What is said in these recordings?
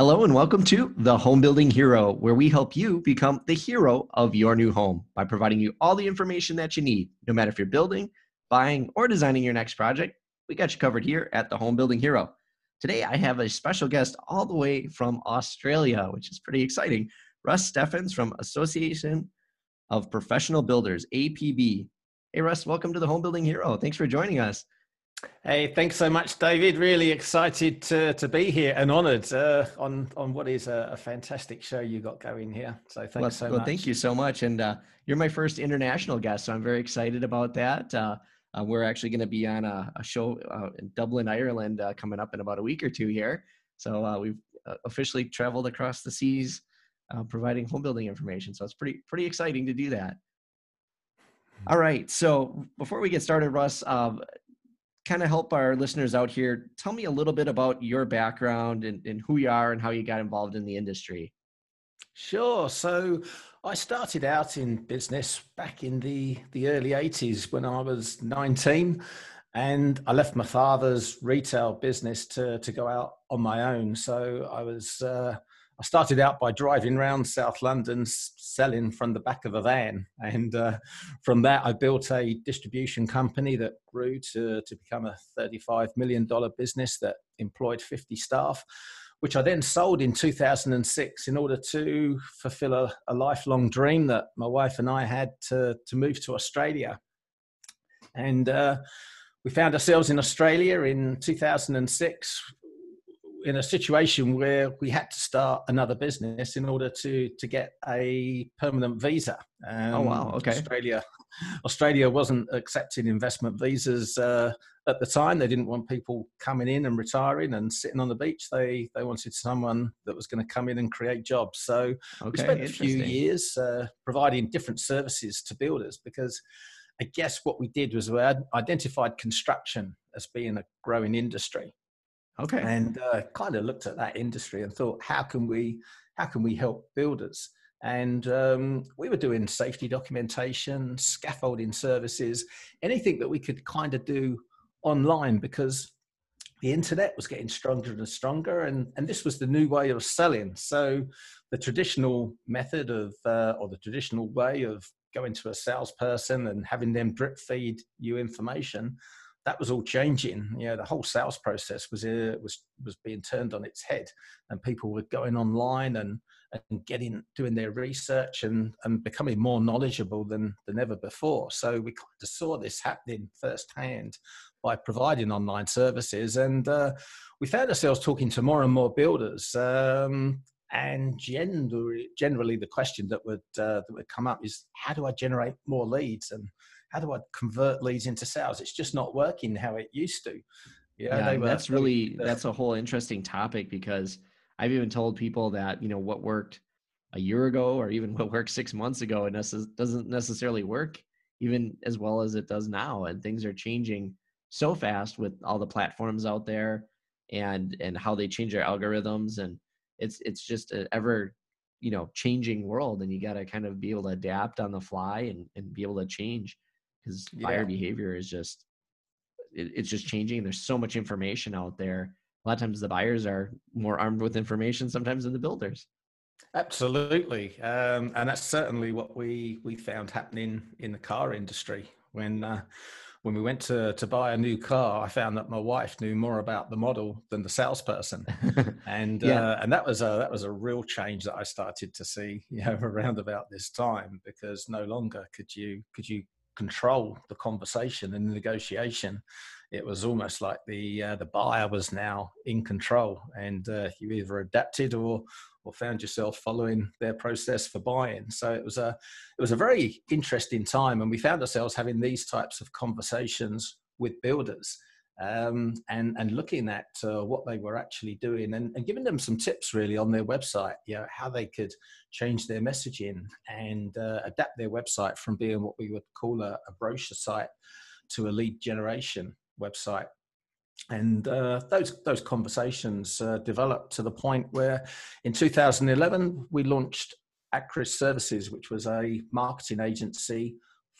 Hello and welcome to The Home Building Hero, where we help you become the hero of your new home by providing you all the information that you need. No matter if you're building, buying, or designing your next project, we got you covered here at The Home Building Hero. Today, I have a special guest all the way from Australia, which is pretty exciting. Russ Stephens from Association of Professional Builders, APB. Hey, Russ, welcome to The Home Building Hero. Thanks for joining us. Hey, thanks so much, David. Really excited to, to be here and honoured uh, on on what is a, a, fantastic show you got going here. So thanks well, so well, much. Thank you so much, and uh, you're my first international guest, so I'm very excited about that. Uh, uh we're actually going to be on a, a show uh, in Dublin, Ireland, uh, coming up in about a week or two here. So we've officially traveled across the seas, providing home building information. So it's pretty pretty exciting to do that. All right. So before we get started, Russ, kind of help our listeners out here, tell me a little bit about your background and, and who you are and how you got involved in the industry. Sure. So I started out in business back in the, the early 80s when I was 19 and I left my father's retail business to, to go out on my own. So I was uh, I started out by driving around South London selling from the back of a van. And uh, from that, I built a distribution company that grew to, to become a $35 million business that employed 50 staff, which I then sold in 2006 in order to fulfill a, a lifelong dream that my wife and I had to, to move to Australia. And uh, we found ourselves in Australia in 2006 in a situation where we had to start another business in order to to get a permanent visa. Um, oh wow! Okay. Australia, Australia wasn't accepting investment visas uh, at the time. They didn't want people coming in and retiring and sitting on the beach. They they wanted someone that was going to come in and create jobs. So okay, we spent a few years uh, providing different services to builders because. I guess what we did was we identified construction as being a growing industry Okay. And uh, kind of looked at that industry and thought, how can we how can we help builders? And um, we were doing safety documentation, scaffolding services, anything that we could kind of do online because the internet was getting stronger and stronger, and, and this was the new way of selling. So the traditional method of, uh, or the traditional way of going to a salesperson and having them drip feed you information that was all changing. You know, the whole sales process was uh, was was being turned on its head, and people were going online and and getting doing their research and and becoming more knowledgeable than than ever before. So we kind of saw this happening firsthand by providing online services, and uh, we found ourselves talking to more and more builders. Um, and generally, generally, the question that would uh, that would come up is, how do I generate more leads? And how do I convert leads into sales? It's just not working how it used to. yeah, were, that's really that's a whole interesting topic because I've even told people that you know what worked a year ago or even what worked six months ago it necess- doesn't necessarily work even as well as it does now, and things are changing so fast with all the platforms out there and and how they change their algorithms and it's it's just an ever you know changing world and you got to kind of be able to adapt on the fly and, and be able to change because yeah. buyer behavior is just it, it's just changing. There's so much information out there. A lot of times the buyers are more armed with information sometimes than the builders. Absolutely, um, and that's certainly what we we found happening in the car industry when. Uh, when we went to, to buy a new car, I found that my wife knew more about the model than the salesperson, and yeah. uh, and that was a that was a real change that I started to see, you know, around about this time because no longer could you could you control the conversation and the negotiation. It was almost like the uh, the buyer was now in control, and uh, you either adapted or or found yourself following their process for buying. So it was a it was a very interesting time, and we found ourselves having these types of conversations with builders um, and and looking at uh, what they were actually doing and, and, giving them some tips really on their website, you know, how they could change their messaging and uh, adapt their website from being what we would call a, a brochure site to a lead generation website. And uh, those those conversations uh, developed to the point where, in 2011, we launched Acris Services, which was a marketing agency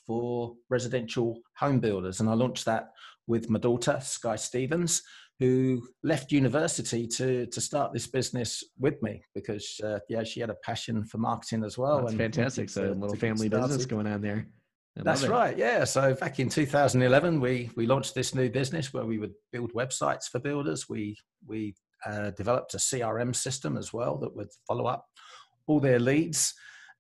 for residential home builders, and I launched that with my daughter, Skye Stephens, who left university to to start this business with me because uh, yeah, she had a passion for marketing as well. That's and fantastic. So a little family business going on there. I That's right. Yeah. So back in 2011, we we launched this new business where we would build websites for builders. We we uh, developed a CRM system as well that would follow up all their leads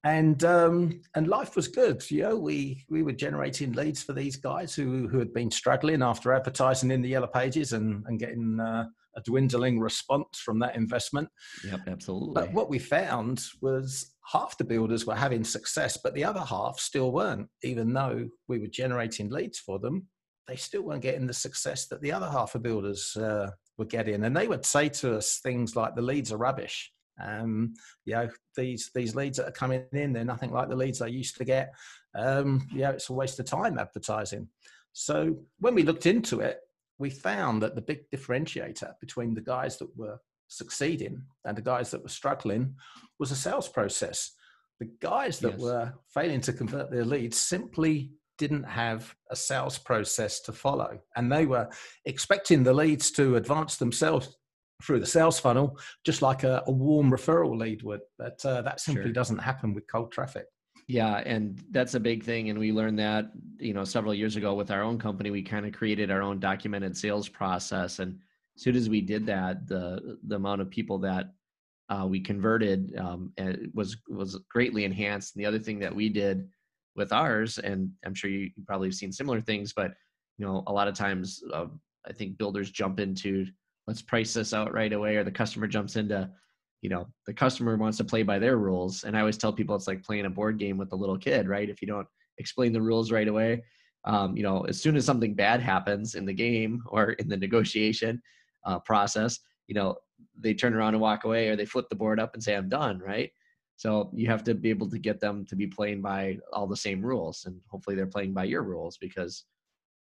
and um, and life was good. You know, we we were generating leads for these guys who who had been struggling after advertising in the yellow pages and and getting uh, a dwindling response from that investment. Yep, absolutely. But what we found was half the builders were having success, but the other half still weren't. Even though we were generating leads for them, they still weren't getting the success that the other half of builders uh, were getting. And they would say to us things like, "The leads are rubbish." Um, you know, these these leads that are coming in, they're nothing like the leads I used to get. Um, yeah, it's a waste of time advertising. So when we looked into it, we found that the big differentiator between the guys that were succeeding and the guys that were struggling was a sales process. The guys that yes. were failing to convert their leads simply didn't have a sales process to follow. And they were expecting the leads to advance themselves through the sales funnel, just like a, a warm referral lead would. But uh, that simply sure. doesn't happen with cold traffic. Yeah, and that's a big thing. And we learned that, you know, several years ago with our own company, we kind of created our own documented sales process. And as soon as we did that, the the amount of people that uh, we converted um, was was greatly enhanced. And the other thing that we did with ours, and I'm sure you probably have seen similar things, but you know, a lot of times uh, I think builders jump into let's price this out right away or the customer jumps into you know the customer wants to play by their rules. And i always tell people it's like playing a board game with a little kid right? If you don't explain the rules right away um, you know as soon as something bad happens in the game or in the negotiation uh, process you know they turn around and walk away or they flip the board up and say i'm done right? So you have to be able to get them to be playing by all the same rules and hopefully they're playing by your rules because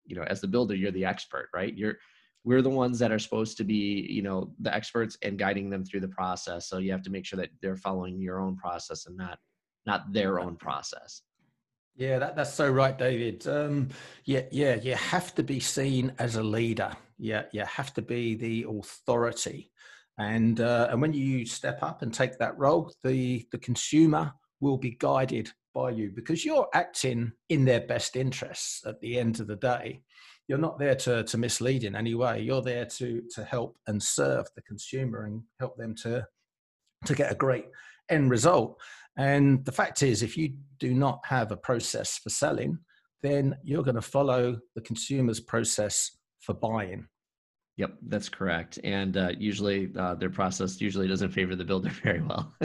you know as the builder you're the expert right? You're we're the ones that are supposed to be you know the experts and guiding them through the process. So you have to make sure that they're following your own process and not not their own process. Yeah that, that's so right david. Um, yeah yeah you have to be seen as a leader. Yeah you have to be the authority. And uh, and when you step up and take that role the the consumer will be guided by you because you're acting in their best interests at the end of the day you're not there to, to mislead in any way. You're there to to help and serve the consumer and help them to to get a great end result. And the fact is, if you do not have a process for selling, then you're going to follow the consumer's process for buying. Yep, that's correct. And uh, usually, uh, their process usually doesn't favor the builder very well.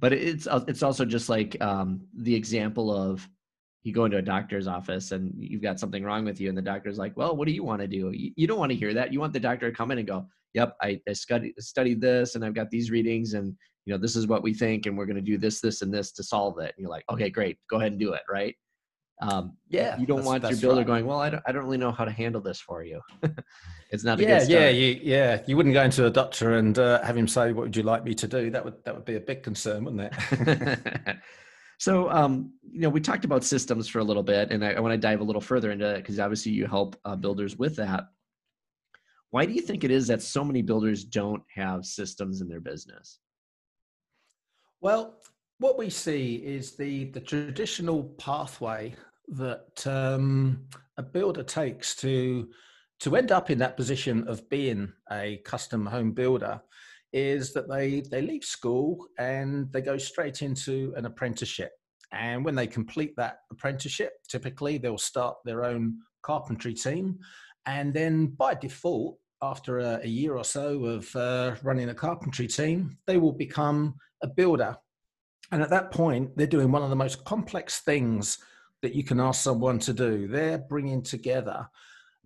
but it's it's also just like um, the example of you go into a doctor's office and you've got something wrong with you and the doctor's like well what do you want to do? You, don't want to hear that. You want the doctor to come in and go yep i, I studied, studied this and i've got these readings and you know this is what we think and we're going to do this this and this to solve it. And you're like okay great. Go ahead and do it right? Um, yeah you don't want your builder right. going well I don't, I don't really know how to handle this for you. It's not a good. yeah yeah you, yeah. You wouldn't go into a doctor and uh, have him say what would you like me to do? That would that would be a big concern wouldn't it So, um, you know, we talked about systems for a little bit, and I, I want to dive a little further into it because obviously you help uh, builders with that. Why do you think it is that so many builders don't have systems in their business? Well, what we see is the the traditional pathway that um, a builder takes to to end up in that position of being a custom home builder is that they they leave school and they go straight into an apprenticeship. And when they complete that apprenticeship typically they'll start their own carpentry team. And then by default after a, a year or so of uh, running a carpentry team they will become a builder. And at that point they're doing one of the most complex things that you can ask someone to do. They're bringing together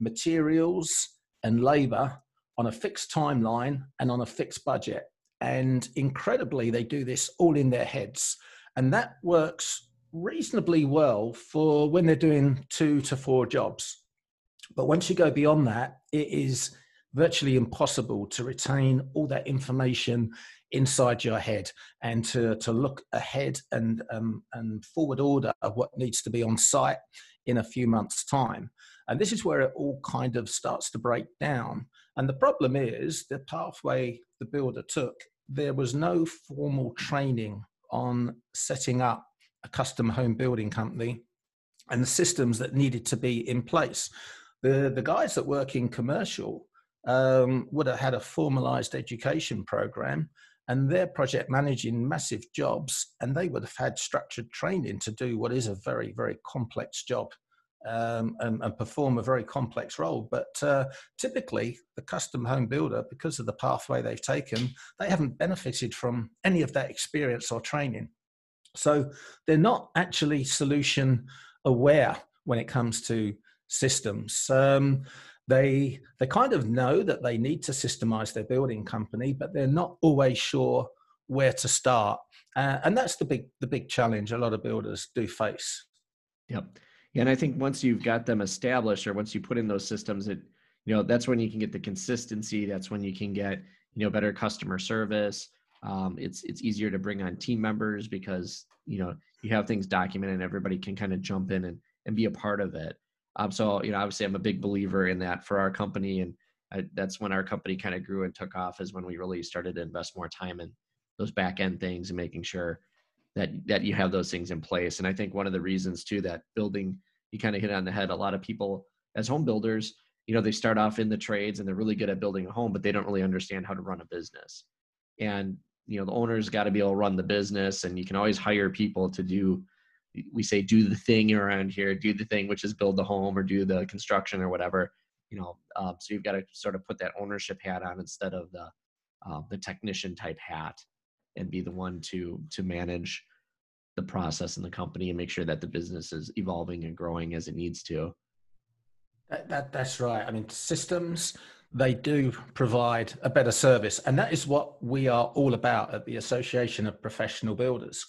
materials and labor on a fixed timeline and on a fixed budget. And incredibly, they do this all in their heads. And that works reasonably well for when they're doing two to four jobs. But once you go beyond that, it is virtually impossible to retain all that information inside your head and to, to look ahead and, um, and forward order of what needs to be on site in a few months' time. And this is where it all kind of starts to break down. And the problem is the pathway the builder took, there was no formal training on setting up a custom home building company and the systems that needed to be in place. The, the guys that work in commercial um, would have had a formalized education program and they're project managing massive jobs and they would have had structured training to do what is a very, very complex job um, and, and, perform a very complex role. But uh, typically, the custom home builder, because of the pathway they've taken, they haven't benefited from any of that experience or training. So they're not actually solution aware when it comes to systems. Um, they they kind of know that they need to systemize their building company, but they're not always sure where to start. Uh, and that's the big the big challenge a lot of builders do face. Yep. And I think once you've got them established, or once you put in those systems, it you know that's when you can get the consistency. That's when you can get you know better customer service. Um, it's it's easier to bring on team members because you know you have things documented and everybody can kind of jump in and, and be a part of it um, so you know obviously i'm a big believer in that for our company and I, that's when our company kind of grew and took off is when we really started to invest more time in those back end things and making sure that that you have those things in place and i think one of the reasons too that building you kind of hit on the head. A lot of people as home builders you know they start off in the trades and they're really good at building a home but they don't really understand how to run a business. And you know the owner's got to be able to run the business and you can always hire people to do we say do the thing around here do the thing which is build the home or do the construction or whatever you know um, so you've got to sort of put that ownership hat on instead of the uh, the technician type hat and be the one to to manage the process in the company and make sure that the business is evolving and growing as it needs to that, that that's right i mean systems they do provide a better service. And that is what we are all about at the Association of Professional Builders.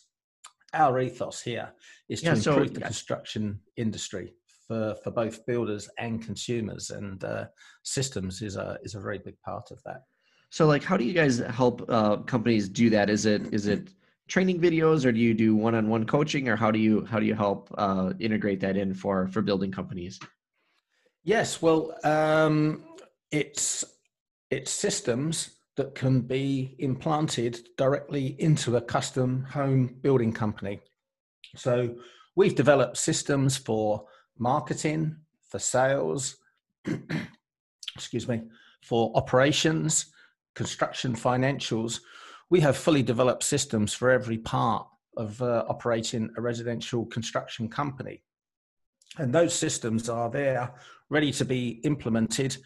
Our ethos here is to yeah, improve so, the construction industry for, for both builders and consumers, and uh, systems is a is a very big part of that. So, like, how do you guys help uh, companies do that? Is it is it training videos, or do you do one on one coaching, or how do you how do you help uh, integrate that in for for building companies? Yes, well, um, it's it's systems that can be implanted directly into a custom home building company. So we've developed systems for marketing, for sales, excuse me, for operations, construction financials. We have fully developed systems for every part of uh, operating a residential construction company. And those systems are there ready to be implemented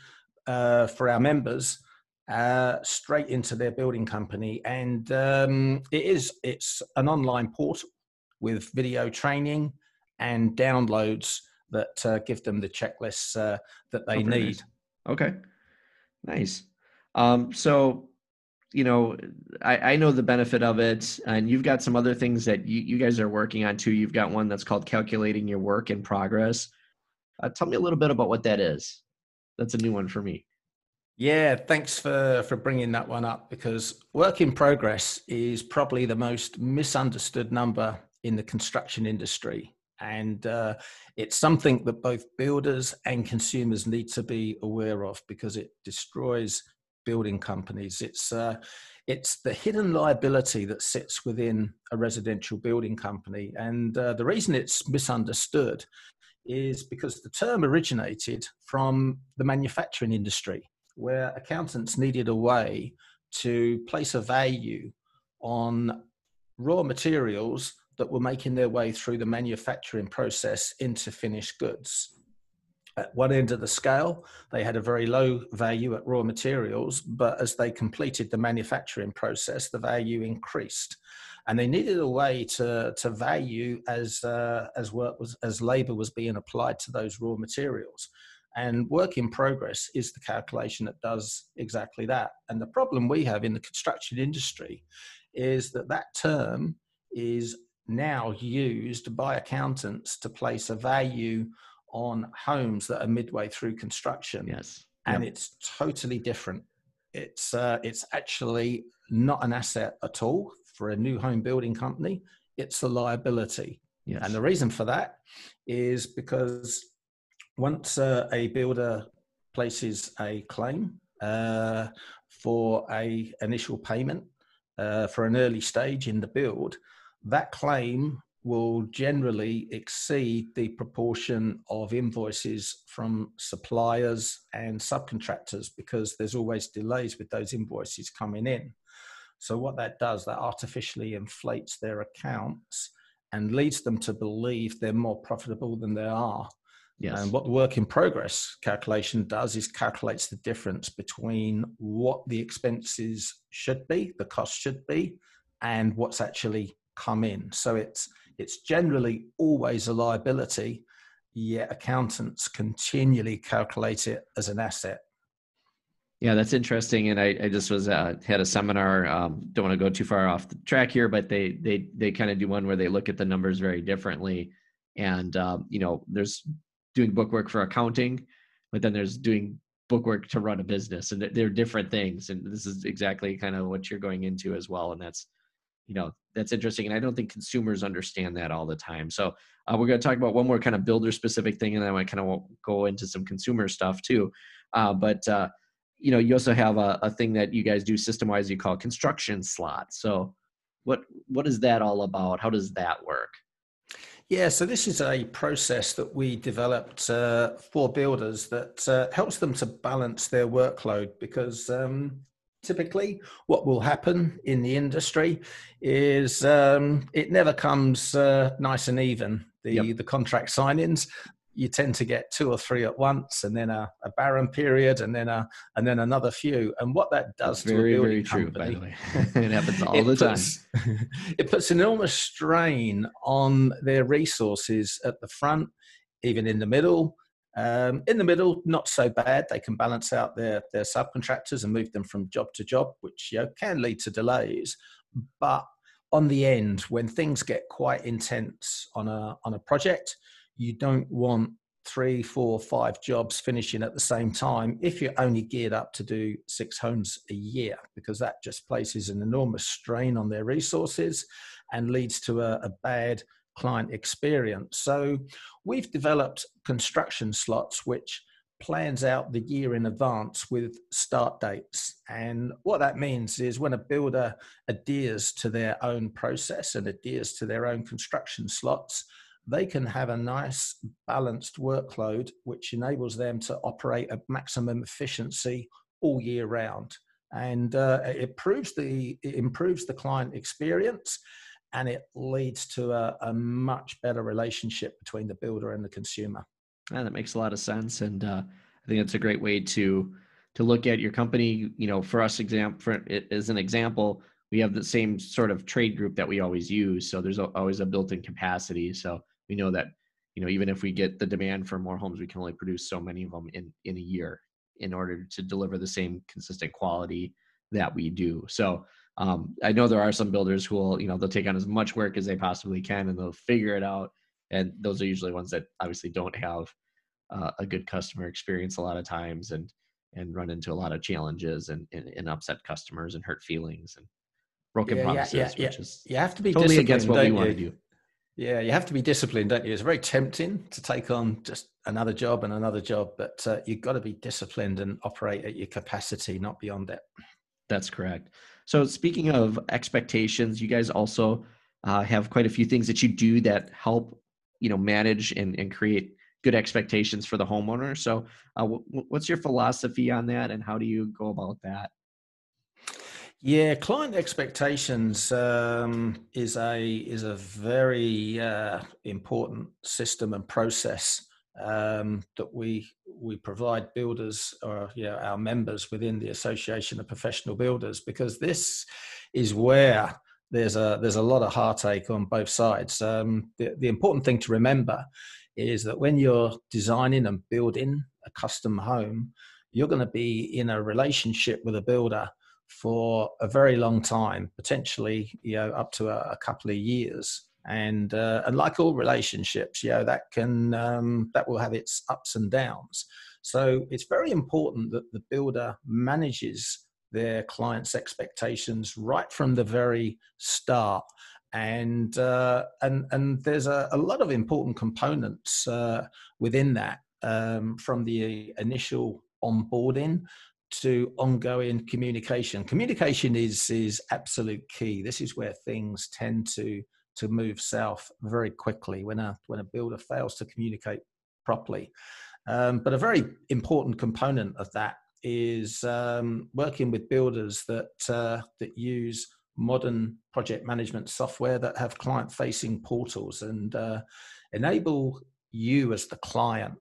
uh, for our members uh, straight into their building company, and um, it is it's an online portal with video training and downloads that uh, give them the checklists uh, that they oh, need. Nice. Okay, nice. Um, so you know I, I, know the benefit of it and you've got some other things that you, you guys are working on too. You've got one that's called calculating your work in progress. Uh, tell me a little bit about what that is. That's a new one for me. Yeah, thanks for for bringing that one up because work in progress is probably the most misunderstood number in the construction industry, and uh, it's something that both builders and consumers need to be aware of because it destroys building companies. It's uh, it's the hidden liability that sits within a residential building company, and uh, the reason it's misunderstood is because the term originated from the manufacturing industry, where accountants needed a way to place a value on raw materials that were making their way through the manufacturing process into finished goods. At one end of the scale, they had a very low value at raw materials, but as they completed the manufacturing process, the value increased. And they needed a way to to value as uh, as work was as labor was being applied to those raw materials. And work in progress is the calculation that does exactly that. And the problem we have in the construction industry is that that term is now used by accountants to place a value on homes that are midway through construction yes and yep. it's totally different it's uh, it's actually not an asset at all for a new home building company, it's a liability. Yes. And the reason for that is because once uh, a builder places a claim uh, for a initial payment uh, for an early stage in the build, that claim will generally exceed the proportion of invoices from suppliers and subcontractors because there's always delays with those invoices coming in. So, what that does, that artificially inflates their accounts and leads them to believe they're more profitable than they are. Yes. And what the work in progress calculation does is calculates the difference between what the expenses should be, the cost should be, and what's actually come in. So it's it's generally always a liability, yet accountants continually calculate it as an asset. Yeah, that's interesting. And I, I just was uh, had a seminar. Um, don't want to go too far off the track here, but they they they kind of do one where they look at the numbers very differently. And um, you know, there's doing bookwork for accounting, but then there's doing bookwork to run a business, and they're different things. And this is exactly kind of what you're going into as well. And that's you know that's interesting and i don't think consumers understand that all the time. So uh, we're going to talk about one more kind of builder specific thing and then i kind of go into some consumer stuff too. Uh, but uh, you know you also have a, a thing that you guys do system wise you call construction slot so what what is that all about? How does that work? Yeah, so this is a process that we developed uh, for builders that uh, helps them to balance their workload because um, typically what will happen in the industry is um, it never comes uh, nice and even. The yep. the contract signings you tend to get two or three at once and then a, a barren period and then a and then another few. And what that does That's to very a very company, true by the way. It happens all it the puts, time it puts enormous strain on their resources at the front even in the middle um, in the middle, not so bad. They can balance out their, their subcontractors and move them from job to job, which you know, can lead to delays. But on the end, when things get quite intense on a on a project, you don't want three, four, five jobs finishing at the same time if you're only geared up to do six homes a year, because that just places an enormous strain on their resources and leads to a, a bad client experience. So we've developed construction slots which plans out the year in advance with start dates. And what that means is when a builder adheres to their own process and adheres to their own construction slots, they can have a nice balanced workload which enables them to operate at maximum efficiency all year round and uh, it improves the it improves the client experience and it leads to a, a much better relationship between the builder and the consumer. Yeah, that makes a lot of sense, and uh, I think it's a great way to to look at your company. You know, for us, example, for, as an example, we have the same sort of trade group that we always use. So there's always a built-in capacity. So we know that you know even if we get the demand for more homes, we can only produce so many of them in in a year in order to deliver the same consistent quality that we do. So um, I know there are some builders who will, you know, they'll take on as much work as they possibly can and they'll figure it out. And those are usually ones that obviously don't have uh, a good customer experience a lot of times and and run into a lot of challenges and, and, and upset customers and hurt feelings and broken yeah, promises, yeah, yeah, which is you have to be totally against what we want to do. Yeah, you have to be disciplined, don't you? It's very tempting to take on just another job and another job, but uh, you've got to be disciplined and operate at your capacity, not beyond it. That's correct. So speaking of expectations, you guys also uh, have quite a few things that you do that help you know manage and, and create good expectations for the homeowner. So uh, w- what's your philosophy on that, and how do you go about that? Yeah, client expectations um, is a is a very uh, important system and process um, that we we provide builders or you know, our members within the Association of Professional Builders because this is where there's a there's a lot of heartache on both sides. Um, the, the important thing to remember is that when you're designing and building a custom home, you're going to be in a relationship with a builder for a very long time, potentially you know up to a, a couple of years and uh, and like all relationships you know that can um, that will have its ups and downs so it's very important that the builder manages their clients expectations right from the very start and uh, and and there's a, a, lot of important components uh, within that um, from the initial onboarding to ongoing communication. Communication is is absolute key. This is where things tend to to move south very quickly when a when a builder fails to communicate properly. Um, but a very important component of that is um, working with builders that uh, that use modern project management software that have client facing portals and uh, enable you as the client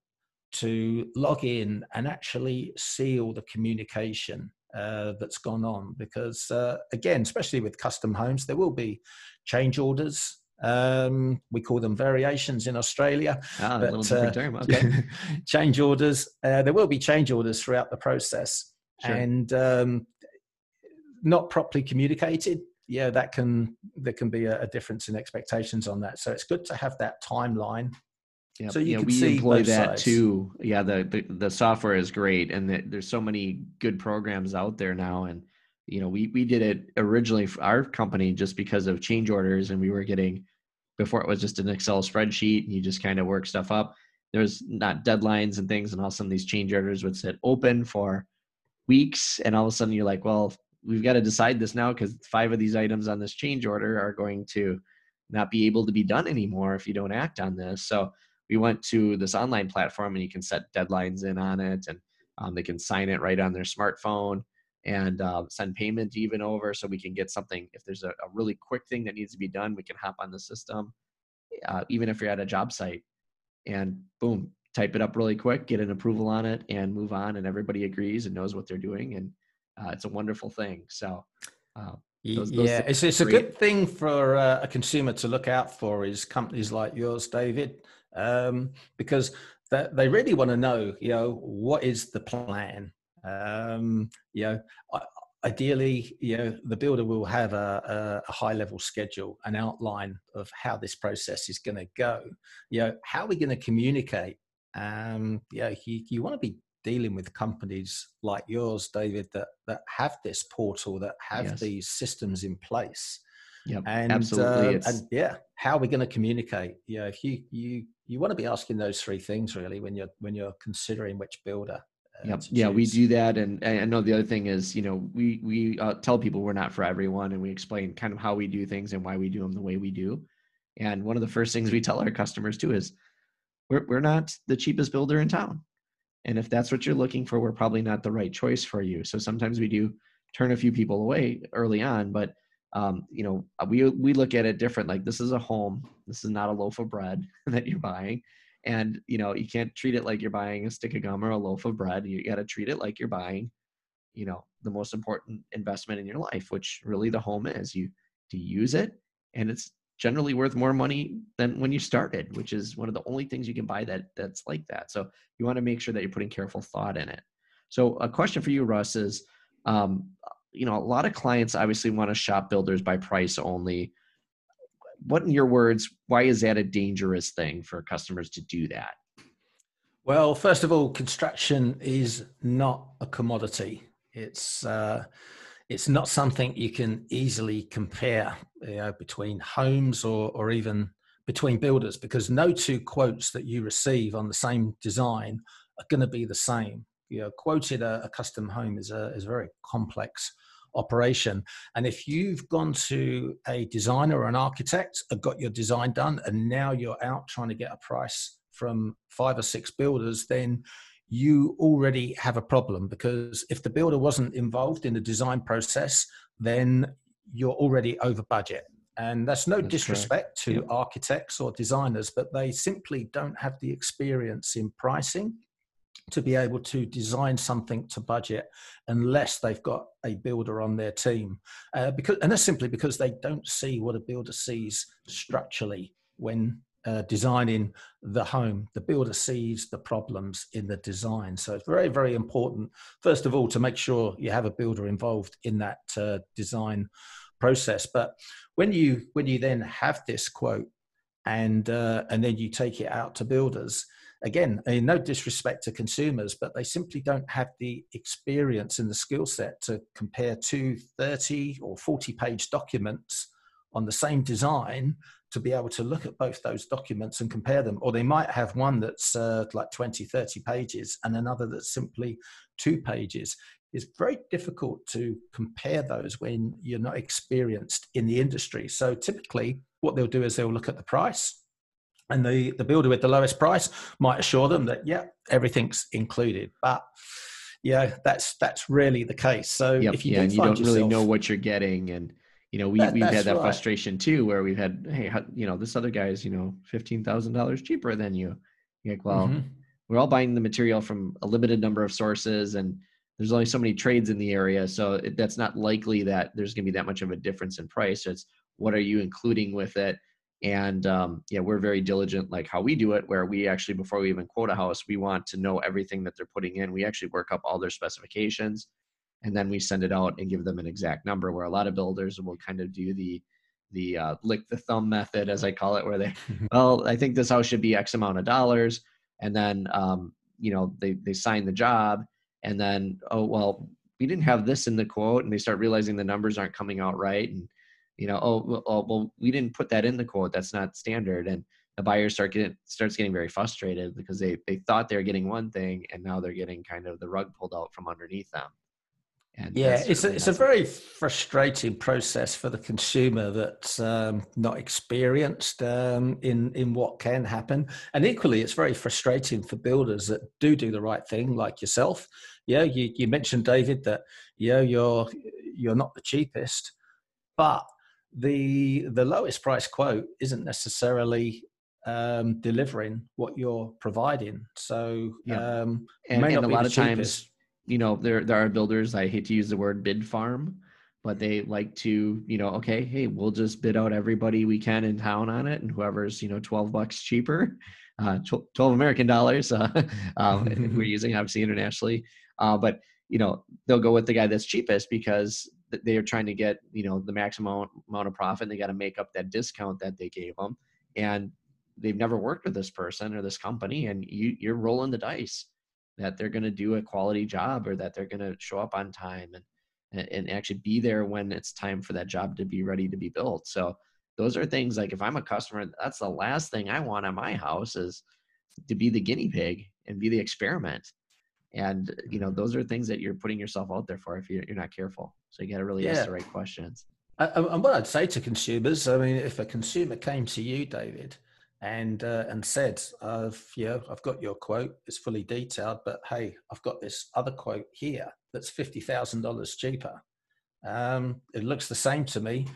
to log in and actually see all the communication uh, that's gone on because uh, again especially with custom homes there will be change orders um, we call them variations in Australia. Ah, but, a little different uh, term. Okay. change orders. Uh, there will be change orders throughout the process, sure. and um, not properly communicated. Yeah, that can there can be a, a, difference in expectations on that. So it's good to have that timeline yeah, so you yeah, we employ that sides. too. Yeah, the, the, the software is great, and the, there's so many good programs out there now. And you know, we we did it originally for our company just because of change orders, and we were getting before it was just an Excel spreadsheet, and you just kind of work stuff up. There's not deadlines and things, and all of a sudden these change orders would sit open for weeks, and all of a sudden you're like, well, we've got to decide this now because five of these items on this change order are going to not be able to be done anymore if you don't act on this. So we went to this online platform and you can set deadlines in on it and um, they can sign it right on their smartphone and uh, send payment even over so we can get something if there's a, a, really quick thing that needs to be done we can hop on the system uh, even if you're at a job site and boom type it up really quick get an approval on it and move on and everybody agrees and knows what they're doing and uh, it's a wonderful thing so uh, those, those yeah it's, it's a good thing for uh, a consumer to look out for is companies like yours david um, because that they really want to know, you know, what is the plan? Um, you know, ideally, you know, the builder will have a, a, high level schedule, an outline of how this process is going to go. You know, how are we going to communicate? Um, yeah, you, you want to be dealing with companies like yours, David, that that have this portal, that have yes. these systems in place. Yeah, absolutely. Uh, and yeah, how are we going to communicate? Yeah, if you you you want to be asking those three things really when you're when you're considering which builder. Yep. Yeah, we do that, and, I know the other thing is, you know, we we uh, tell people we're not for everyone, and we explain kind of how we do things and why we do them the way we do. And one of the first things we tell our customers too is, we're we're not the cheapest builder in town, and if that's what you're looking for, we're probably not the right choice for you. So sometimes we do turn a few people away early on, but um, you know, we we look at it different. Like this is a home. This is not a loaf of bread that you're buying, and you know you can't treat it like you're buying a stick of gum or a loaf of bread. You got to treat it like you're buying, you know, the most important investment in your life, which really the home is. You to use it, and it's generally worth more money than when you started, which is one of the only things you can buy that that's like that. So you want to make sure that you're putting careful thought in it. So a question for you, Russ, is um, you know a lot of clients obviously want to shop builders by price only what in your words why is that a dangerous thing for customers to do that? Well first of all construction is not a commodity. It's uh, it's not something you can easily compare you know, between homes or, or even between builders because no two quotes that you receive on the same design are going to be the same. You know, quoted a, a, custom home is a is a very complex operation. And if you've gone to a designer or an architect and got your design done, and now you're out trying to get a price from five or six builders, then you already have a problem because if the builder wasn't involved in the design process, then you're already over budget. And that's no that's disrespect to yep. architects or designers, but they simply don't have the experience in pricing to be able to design something to budget unless they've got a builder on their team. Uh, because and that's simply because they don't see what a builder sees structurally when uh, designing the home. The builder sees the problems in the design. So it's very very important first of all to make sure you have a builder involved in that uh, design process. But when you when you then have this quote and uh, and then you take it out to builders again, I mean, no disrespect to consumers, but they simply don't have the experience and the skill set to compare two 30 or 40 page documents on the same design to be able to look at both those documents and compare them. Or they might have one that's uh, like 20, 30 pages and another that's simply two pages. it's very difficult to compare those when you're not experienced in the industry. So typically, what they'll do is they'll look at the price, and the, the builder with the lowest price might assure them that yeah, everything's included. But yeah, that's that's really the case. So yep, if you yeah, do and you don't yourself, really know what you're getting, and you know we That- we've had that right. frustration too, where we've had hey, how, you know this other guy's you know fifteen thousand dollars cheaper than you. You're like, well, Mhm. we're all buying the material from a limited number of sources, and there's only so many trades in the area, so it, that's not likely that there's going to be that much of a difference in price. It's what are you including with it, and um, yeah, we're very diligent, like how we do it, where we actually before we even quote a house, we want to know everything that they're putting in. We actually work up all their specifications and then we send it out and give them an exact number where a lot of builders will kind of do the the uh, lick the thumb method as i call it where they well i think this house should be x amount of dollars and then um, you know they they sign the job and then oh well we didn't have this in the quote and they start realizing the numbers aren't coming out right and you know oh well, oh, well we didn't put that in the quote that's not standard and the buyer start getting starts getting very frustrated because they they thought they were getting one thing and now they're getting kind of the rug pulled out from underneath them. And Yeah, it's a, it's a very frustrating process for the consumer that's um, not experienced um, in in what can happen, and equally, it's very frustrating for builders that do do the right thing, like yourself. Yeah, you, you mentioned David that yeah you're you're not the cheapest, but the the lowest price quote isn't necessarily um, delivering what you're providing. So Yeah. um, and, and a lot of times you know there there are builders i hate to use the word bid farm but they like to you know okay hey we'll just bid out everybody we can in town on it and whoever's you know 12 bucks cheaper uh, tw- 12 american dollars uh, um, we're using obviously internationally uh, but you know they'll go with the guy that's cheapest because they are trying to get you know the maximum amount of profit they got to make up that discount that they gave them and they've never worked with this person or this company and you you're rolling the dice that they're going to do a quality job or that they're going to show up on time and and- actually be there when it's time for that job to be ready to be built. So those are things like if i'm a customer that's the last thing i want on my house is to be the guinea pig and be the experiment. And you know those are things that you're putting yourself out there for if you're not careful so you got to really ask the right questions And and what I'd say to consumers, I mean, if a consumer came to you, David, and uh, and said, "I've yeah, I've got your quote. It's fully detailed, but hey, I've got this other quote here that's fifty thousand dollars cheaper. Um, it looks the same to me."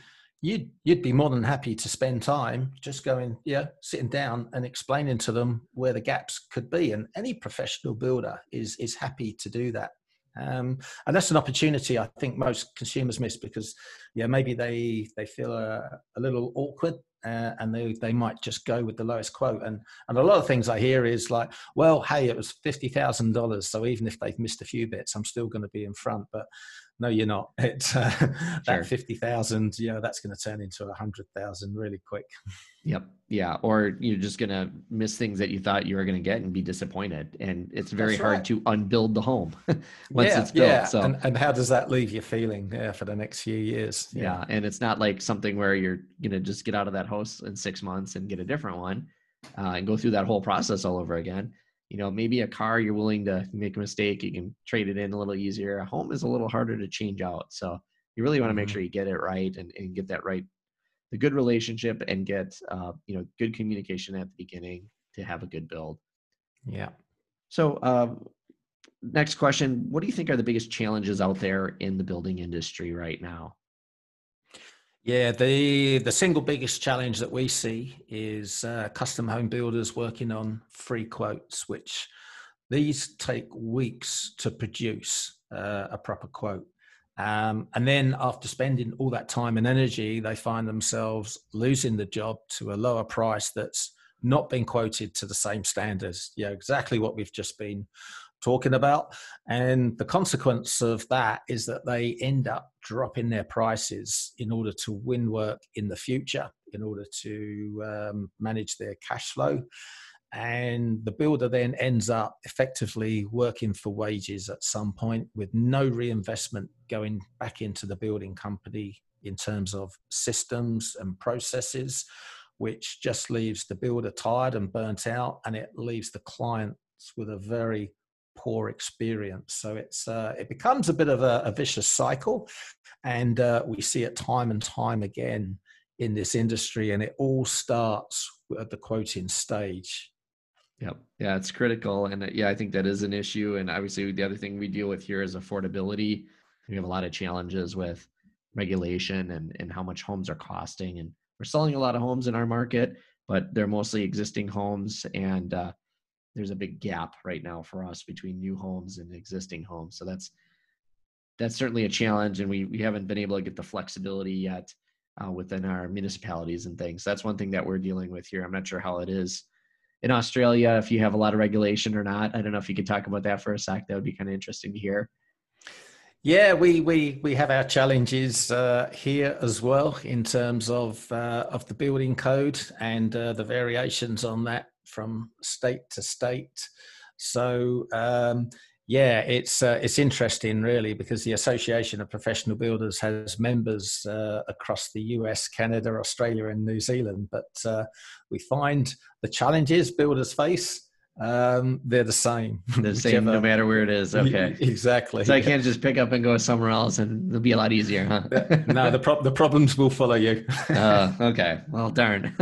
You'd you'd be more than happy to spend time just going, yeah, sitting down and explaining to them where the gaps could be. And any professional builder is is happy to do that. Um, and that's an opportunity I think most consumers miss because yeah, maybe they they feel a, a little awkward uh, and they they might just go with the lowest quote. And and a lot of things I hear is like, well, hey, it was fifty thousand dollars, so even if they've missed a few bits, I'm still going to be in front. But no, you're not. It's uh, that fifty thousand. You know, that's going to turn into a hundred thousand really quick. Yep. Yeah. Or you're just going to miss things that you thought you were going to get and be disappointed. And it's very hard to unbuild the home once yeah, it's built. yeah. So, And, and how does that leave you feeling yeah, for the next few years? yeah. And it's not like something where you're going to just get out of that house in six months and get a different one uh, and go through that whole process all over again. You know, maybe a car, you're willing to make a mistake, you can trade it in a little easier. A home is a little harder to change out. So, you really want to make Mhm. sure you get it right and, and get that right the good relationship and get uh, you know good communication at the beginning to have a good build Yeah. so um, next question what do you think are the biggest challenges out there in the building industry right now Yeah, the the single biggest challenge that we see is uh, custom home builders working on free quotes, which these take weeks to produce uh, a proper quote. Um, and then after spending all that time and energy, they find themselves losing the job to a lower price that's not been quoted to the same standards. Yeah, exactly what we've just been talking about. And the consequence of that is that they end up dropping their prices in order to win work in the future, in order to um, manage their cash flow. And the builder then ends up effectively working for wages at some point with no reinvestment going back into the building company in terms of systems and processes, which just leaves the builder tired and burnt out, and it leaves the clients with a very poor experience. So it's uh, it becomes a bit of a, a vicious cycle, and uh, we see it time and time again in this industry, and it all starts at the quoting stage. Yep. Yeah, it's critical. And uh, yeah, I think that is an issue. And obviously, the other thing we deal with here is affordability. We have a lot of challenges with regulation and, and how much homes are costing. And we're selling a lot of homes in our market, but they're mostly existing homes. And uh, there's a big gap right now for us between new homes and existing homes. So that's that's certainly a challenge. And we, we haven't been able to get the flexibility yet uh, within our municipalities and things. That's one thing that we're dealing with here. I'm not sure how it is in Australia, if you have a lot of regulation or not. I don't know if you could talk about that for a sec. That would be kind of interesting to hear. Yeah, we we we have our challenges uh, here as well in terms of uh, of the building code and uh, the variations on that from state to state. So um, yeah, it's uh, it's interesting, really, because the Association of Professional Builders has members uh, across the US, Canada, Australia, and New Zealand. But uh, we find the challenges builders face um, they're the same. The same, no matter where it is. Okay, exactly. So I can't just pick up and go somewhere else, and it'll be a lot easier, huh? no, the pro- the problems will follow you. uh, okay. Well, darn.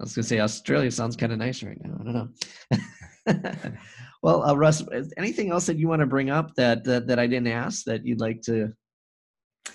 I was gonna say Australia sounds kind of nice right now. I don't know. Well, uh, Russ, anything else that you want to bring up that, that that I didn't ask that you'd like to to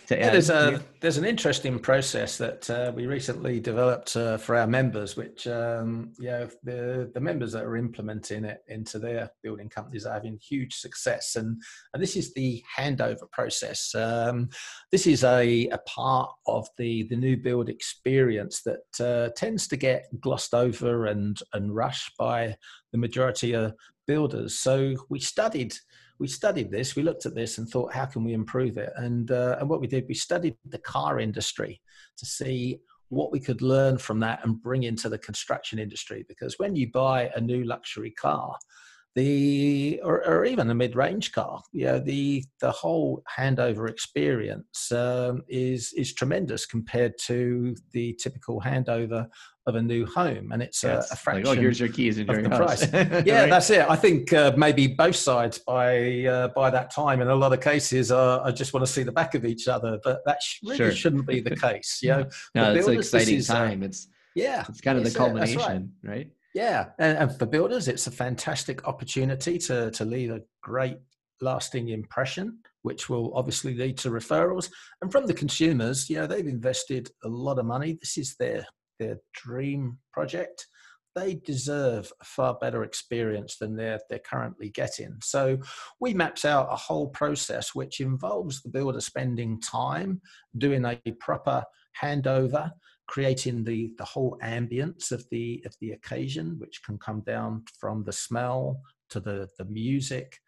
yeah, there's a there's an interesting process that uh, we recently developed uh, for our members, which um, yeah, the the members that are implementing it into their building companies are having huge success, and and this is the handover process. Um, this is a, a part of the the new build experience that uh, tends to get glossed over and and rushed by the majority of builders. So we studied we studied this, we looked at this and thought, how can we improve it? And, uh, and what we did, we studied the car industry to see what we could learn from that and bring into the construction industry. Because when you buy a new luxury car, the or, or even a mid-range car, yeah, the the whole handover experience um, is is tremendous compared to the typical handover of a new home, and it's yes. a, a, fraction. Like, oh, here's your keys and your price. yeah, right? that's it. I think uh, maybe both sides by uh, by that time, in a lot of cases, uh, I just want to see the back of each other, but that really sure. shouldn't be the case. You know, no, it's an exciting is, uh, time. it's yeah, it's kind of the culmination, right. right? Yeah, and, and for builders, it's a fantastic opportunity to to leave a great lasting impression, which will obviously lead to referrals. And from the consumers, you know, they've invested a lot of money. This is their their dream project, they deserve a far better experience than they're, they're currently getting. So we mapped out a whole process which involves the builder spending time doing a proper handover, creating the, the whole ambience of the, of the occasion, which can come down from the smell to the, the music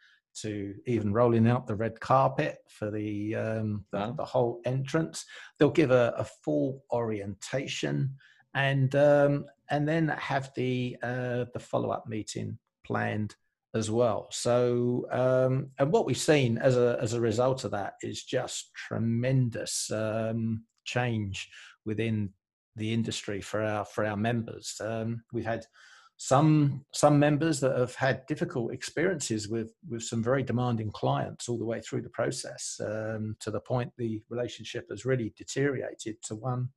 to even rolling out the red carpet for the, um, the, the, whole entrance. They'll give a, a full orientation and um, and then have the uh, the follow up meeting planned as well. So um, and what we've seen as a as a result of that is just tremendous um, change within the industry for our for our members. Um, we've had some some members that have had difficult experiences with with some very demanding clients all the way through the process um, to the point the relationship has really deteriorated to one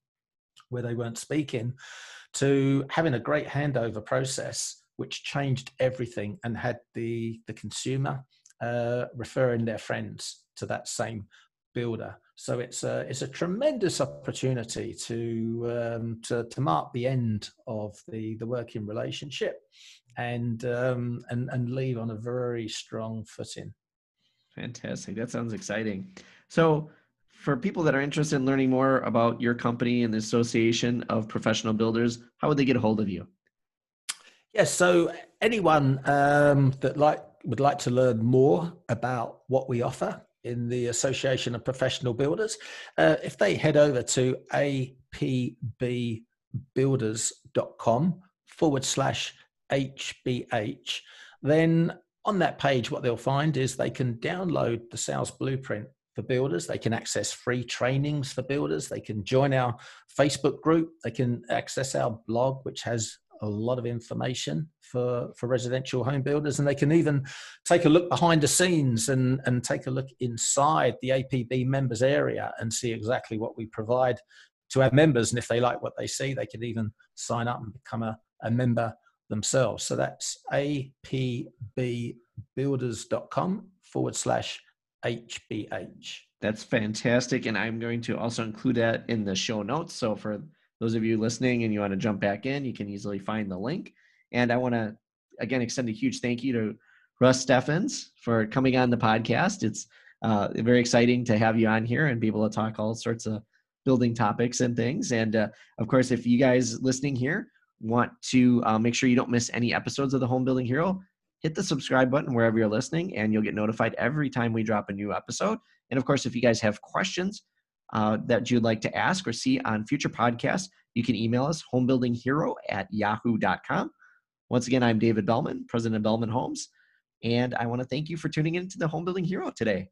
where they weren't speaking to having a great handover process which changed everything and had the the consumer uh, referring their friends to that same builder. So it's a it's a tremendous opportunity to um, to, to mark the end of the the working relationship, and um, and and leave on a very strong footing. Fantastic! That sounds exciting. So for people that are interested in learning more about your company and the Association of Professional Builders, how would they get a hold of you? Yes, so anyone um, that like would like to learn more about what we offer in the Association of Professional Builders, uh, if they head over to apbbuilders.com forward slash HBH, then on that page, what they'll find is they can download the sales blueprint for builders. They can access free trainings for builders. They can join our Facebook group. They can access our blog, which has a lot of information for, for residential home builders. And they can even take a look behind the scenes and, and take a look inside the APB members area and see exactly what we provide to our members. And if they like what they see, they can even sign up and become a, a member themselves. So that's apbbuilders.com forward slash HBH. That's fantastic. And I'm going to also include that in the show notes. So for those of you listening and you want to jump back in, you can easily find the link. And I want to again extend a huge thank you to Russ Stephens for coming on the podcast. It's uh, very exciting to have you on here and be able to talk all sorts of building topics and things. And uh, of course, if you guys listening here want to uh, make sure you don't miss any episodes of the Home Building Hero, hit the subscribe button wherever you're listening, and you'll get notified every time we drop a new episode. And of course, if you guys have questions uh, that you'd like to ask or see on future podcasts, you can email us homebuildinghero at yahoo.com. Once again, I'm David Bellman, president of Bellman Homes, and I want to thank you for tuning in to the Home Building Hero today.